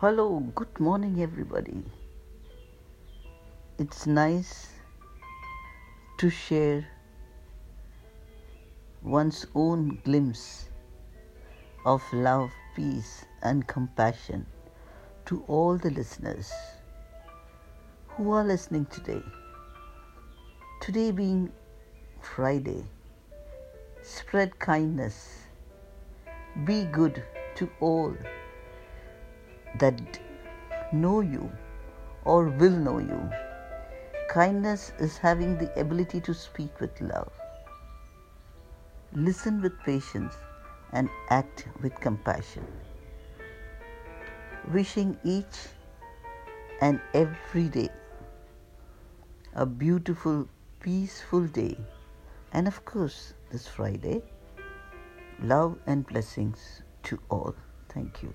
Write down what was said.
Hello, good morning, everybody. It's nice to share one's own glimpse of love, peace, and compassion to all the listeners who are listening today. Today being Friday, spread kindness, be good to all that know you or will know you. Kindness is having the ability to speak with love. Listen with patience and act with compassion. Wishing each and every day a beautiful, peaceful day, and of course, this Friday, love and blessings to all. Thank you.